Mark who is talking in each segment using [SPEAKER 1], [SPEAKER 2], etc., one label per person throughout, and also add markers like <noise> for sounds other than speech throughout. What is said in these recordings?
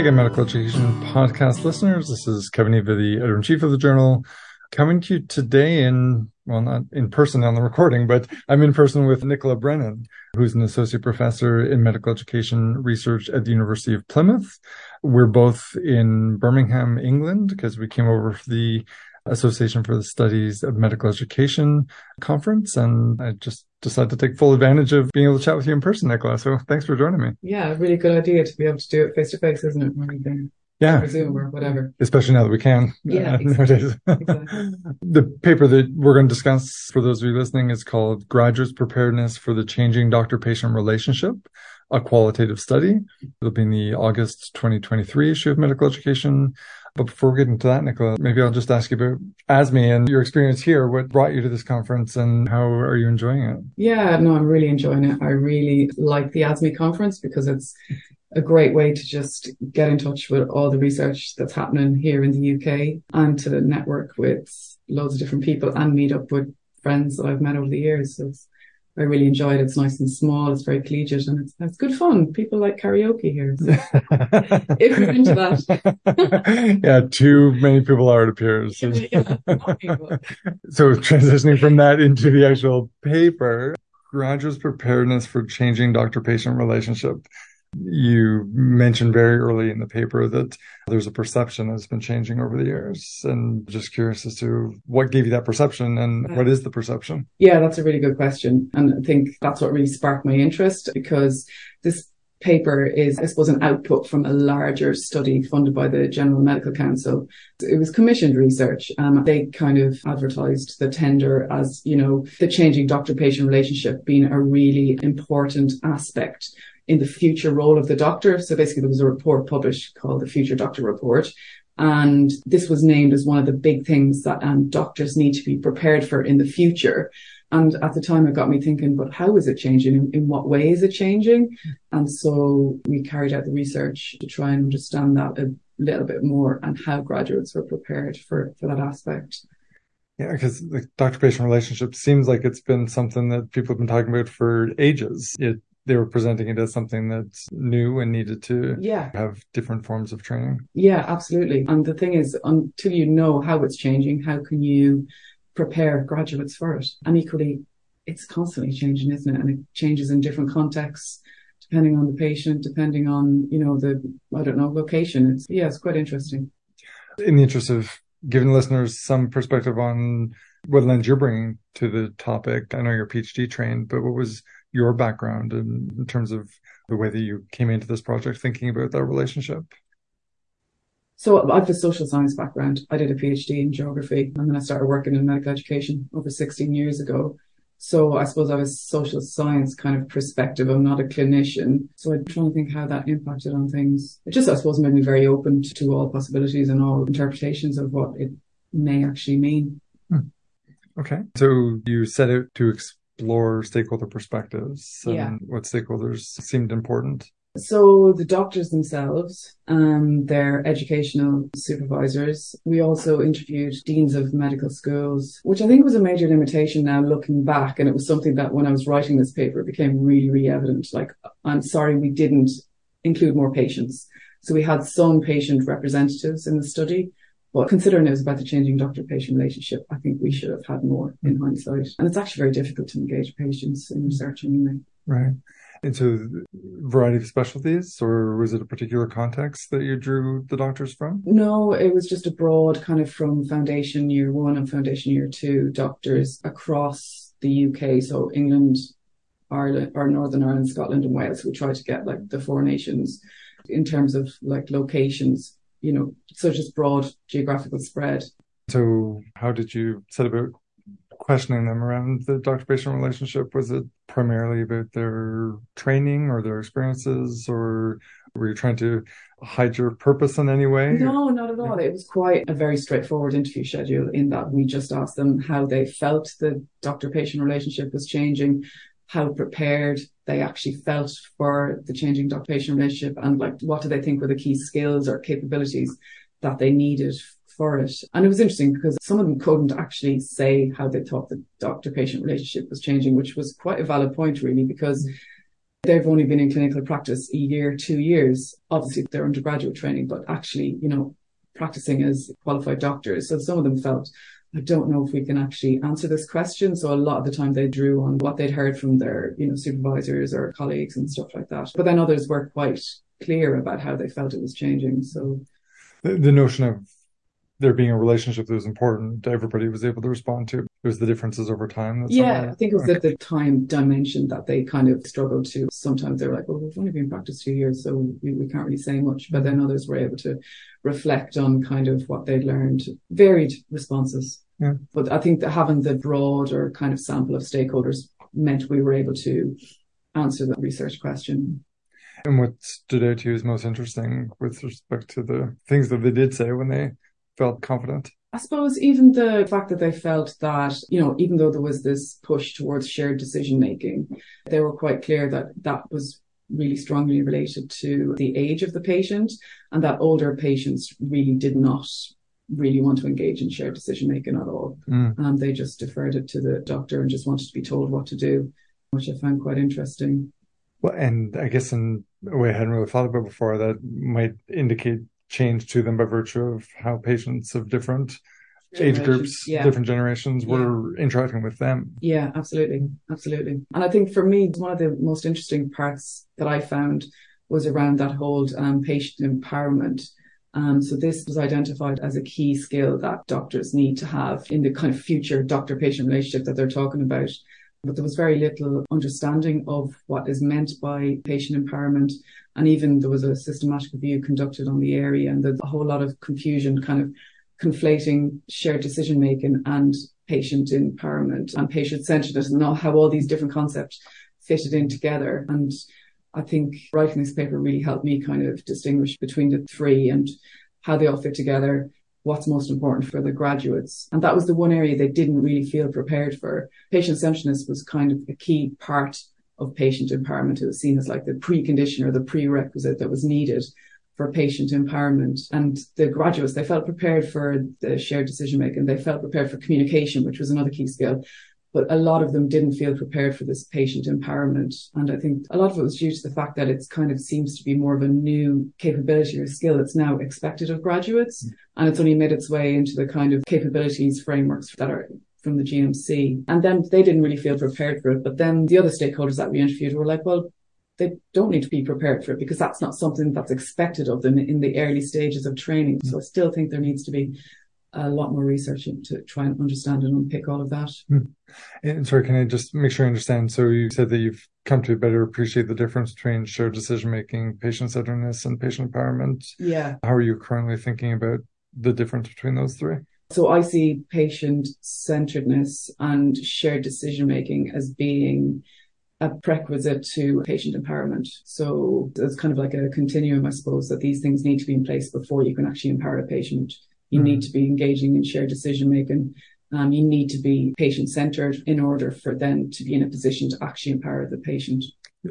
[SPEAKER 1] Again, Medical Education Podcast listeners. This is Kevin Eva, the editor in chief of the journal, coming to you today in, well, not in person on the recording, but I'm in person with Nicola Brennan, who's an associate professor in medical education research at the University of Plymouth. We're both in Birmingham, England, because we came over for the Association for the Studies of Medical Education conference. And I just decided to take full advantage of being able to chat with you in person, Nicola. So thanks for joining me.
[SPEAKER 2] Yeah, really good idea to be able to do it face to face, isn't it?
[SPEAKER 1] Yeah.
[SPEAKER 2] Or Zoom or whatever.
[SPEAKER 1] Especially now that we can.
[SPEAKER 2] Yeah.
[SPEAKER 1] Uh. <laughs>
[SPEAKER 2] Exactly. <laughs>
[SPEAKER 1] the paper that we're going to discuss for those of you listening is called Graduates Preparedness for the Changing Doctor Patient Relationship, a qualitative study. It'll be in the August 2023 issue of Medical Education. But before we get into that, Nicola, maybe I'll just ask you about ASME and your experience here. What brought you to this conference and how are you enjoying it?
[SPEAKER 2] Yeah, no, I'm really enjoying it. I really like the ASME conference because it's a great way to just get in touch with all the research that's happening here in the UK and to network with loads of different people and meet up with friends that I've met over the years. So it's, I really enjoy it. It's nice and small. It's very collegiate and it's, it's good fun. People like karaoke here. So <laughs> if you're into that. <laughs>
[SPEAKER 1] yeah, too many people are, it appears.
[SPEAKER 2] Yeah, <laughs>
[SPEAKER 1] so transitioning from that into the actual paper, graduates preparedness for changing doctor patient relationship. You mentioned very early in the paper that there's a perception that's been changing over the years. And just curious as to what gave you that perception and what is the perception?
[SPEAKER 2] Yeah, that's a really good question. And I think that's what really sparked my interest because this paper is, I suppose, an output from a larger study funded by the General Medical Council. It was commissioned research. Um, they kind of advertised the tender as, you know, the changing doctor patient relationship being a really important aspect in the future role of the doctor. So basically there was a report published called the Future Doctor Report. And this was named as one of the big things that um, doctors need to be prepared for in the future. And at the time, it got me thinking, but how is it changing? In, in, what way is it changing? And so we carried out the research to try and understand that a little bit more and how graduates were prepared for, for that aspect.
[SPEAKER 1] Yeah, because the doctor patient relationship seems like it's been something that people have been talking about for ages. It, they were presenting it as something that's new and needed to
[SPEAKER 2] Yeah.
[SPEAKER 1] have different forms of training.
[SPEAKER 2] Yeah, absolutely. And the thing is, until you know how it's changing, how can you prepare graduates for it? And equally, it's constantly changing, isn't it? And it changes in different contexts, depending on the patient, depending on, you know, the, I don't know, location. It's, yeah, it's quite interesting.
[SPEAKER 1] In the interest of giving listeners some perspective on what lens you're bringing to the topic, I know you're PhD trained, but what was your background in, in terms of the way that you came into this project, thinking about that relationship?
[SPEAKER 2] So I have a social science background. I did a PhD in geography and then I started working in medical education over 16 years ago. So I suppose I was social science kind of perspective. I'm not a clinician. So I'm trying to think how that impacted on things. It just, I suppose, made me very open to all possibilities and all interpretations of what it may actually mean. Hmm.
[SPEAKER 1] Okay. So you set out to explore stakeholder perspectives and
[SPEAKER 2] Yeah.
[SPEAKER 1] what stakeholders seemed important.
[SPEAKER 2] So the doctors themselves, um, their educational supervisors. We also interviewed deans of medical schools, which I think was a major limitation now looking back. And it was something that when I was writing this paper, it became really, really evident. Like, I'm sorry we didn't include more patients. So we had some patient representatives in the study, but considering it was about the changing doctor-patient relationship, I think we should have had more in mm. hindsight. And it's actually very difficult to engage patients in research anyway.
[SPEAKER 1] Right. Into variety of specialties, or was it a particular context that you drew the doctors from?
[SPEAKER 2] No, it was just a broad kind of from foundation year one and foundation year two doctors across the UK. So England, Ireland, or Northern Ireland, Scotland and Wales. We tried to get like the four nations in terms of like locations, you know, such as broad geographical spread.
[SPEAKER 1] So, how did you set about questioning them around the doctor patient relationship? Was it primarily about their training or their experiences, or were you trying to hide your purpose in any way?
[SPEAKER 2] No, not at all. It was quite a very straightforward interview schedule in that we just asked them how they felt the doctor patient relationship was changing, how prepared they actually felt for the changing doctor patient relationship, and like what do they think were the key skills or capabilities that they needed for it. And it was interesting because some of them couldn't actually say how they thought the doctor patient relationship was changing, which was quite a valid point, really, because they've only been in clinical practice a year, two years. Obviously, they're undergraduate training, but actually, you know, practicing as qualified doctors. So some of them felt, I don't know if we can actually answer this question. So a lot of the time they drew on what they'd heard from their, you know, supervisors or colleagues and stuff like that. But then others were quite clear about how they felt it was changing. So
[SPEAKER 1] the, the notion of there being a relationship that was important, to everybody was able to respond to. It was the differences over time.
[SPEAKER 2] yeah, I think it was okay. at the time dimension that they kind of struggled to. Sometimes they were like, well, we've only been in practice two years, so we, we can't really say much. But then others were able to reflect on kind of what they'd learned, varied responses. Yeah. But I think that having the broader kind of sample of stakeholders meant we were able to answer the research question.
[SPEAKER 1] And what stood out to you as most interesting with respect to the things that they did say when they felt confident?
[SPEAKER 2] I suppose even the fact that they felt that, you know, even though there was this push towards shared decision making, they were quite clear that that was really strongly related to the age of the patient and that older patients really did not really want to engage in shared decision making at all. Mm. And they just deferred it to the doctor and just wanted to be told what to do, which I found quite interesting.
[SPEAKER 1] Well, and I guess in a way I hadn't really thought about before, that might indicate change to them by virtue of how patients of different age groups, yeah. different generations yeah. were interacting with them.
[SPEAKER 2] Yeah, absolutely. Absolutely. And I think for me, one of the most interesting parts that I found was around that whole um, patient empowerment. Um, so this was identified as a key skill that doctors need to have in the kind of future doctor-patient relationship that they're talking about. But there was very little understanding of what is meant by patient empowerment. And even there was a systematic review conducted on the area and there's a whole lot of confusion kind of conflating shared decision making and patient empowerment. And patient centeredness and how all these different concepts fitted in together. And I think writing this paper really helped me kind of distinguish between the three and how they all fit together, what's most important for the graduates. And that was the one area they didn't really feel prepared for. Patient centeredness was kind of a key part of patient empowerment. It was seen as like the precondition or the prerequisite that was needed for patient empowerment. And the graduates, they felt prepared for the shared decision making. They felt prepared for communication, which was another key skill. But a lot of them didn't feel prepared for this patient empowerment. And I think a lot of it was due to the fact that it's kind of seems to be more of a new capability or skill that's now expected of graduates. Mm. And it's only made its way into the kind of capabilities frameworks that are from the GMC. And then they didn't really feel prepared for it. But then the other stakeholders that we interviewed were like, well, they don't need to be prepared for it because that's not something that's expected of them in the early stages of training. So I still think there needs to be a lot more research to try and understand and unpick all of that.
[SPEAKER 1] Mm. And sorry, can I just make sure I understand? So you said that you've come to better appreciate the difference between shared decision making, patient centeredness, and patient empowerment.
[SPEAKER 2] Yeah.
[SPEAKER 1] How are you currently thinking about the difference between those three?
[SPEAKER 2] So I see patient centeredness and shared decision making as being a prerequisite to patient empowerment. So it's kind of like a continuum, I suppose, that these things need to be in place before you can actually empower a patient. You mm. need to be engaging in shared decision making. Um, you need to be patient centered in order for them to be in a position to actually empower the patient.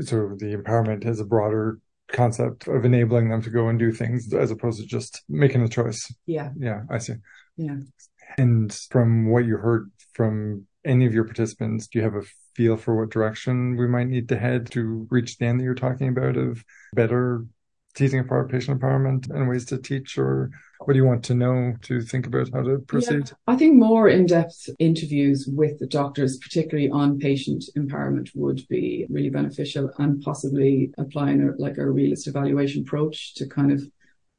[SPEAKER 1] So the empowerment is a broader concept of enabling them to go and do things as opposed to just making a choice.
[SPEAKER 2] Yeah.
[SPEAKER 1] Yeah, I see.
[SPEAKER 2] Yeah.
[SPEAKER 1] And from what you heard from any of your participants, do you have a feel for what direction we might need to head to reach the end that you're talking about of better teasing apart patient empowerment and ways to teach or what do you want to know to think about how to proceed? Yeah,
[SPEAKER 2] I think more in-depth interviews with the doctors, particularly on patient empowerment would be really beneficial and possibly applying a, like a realist evaluation approach to kind of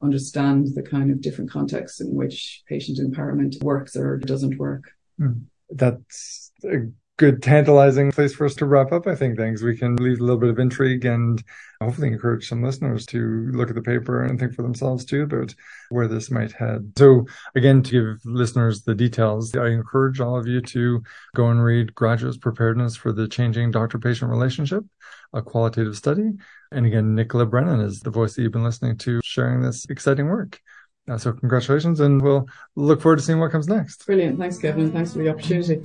[SPEAKER 2] understand the kind of different contexts in which patient empowerment works or doesn't work.
[SPEAKER 1] Mm. That's a good tantalizing place for us to wrap up, I think, things. We can leave a little bit of intrigue and hopefully encourage some listeners to look at the paper and think for themselves too about where this might head. So again, to give listeners the details, I encourage all of you to go and read Graduates Preparedness for the Changing Doctor-Patient Relationship, a qualitative study. And again, Nicola Brennan is the voice that you've been listening to sharing this exciting work. Uh, so congratulations and we'll look forward to seeing what comes next.
[SPEAKER 2] Brilliant. Thanks, Kevin. Thanks for the opportunity.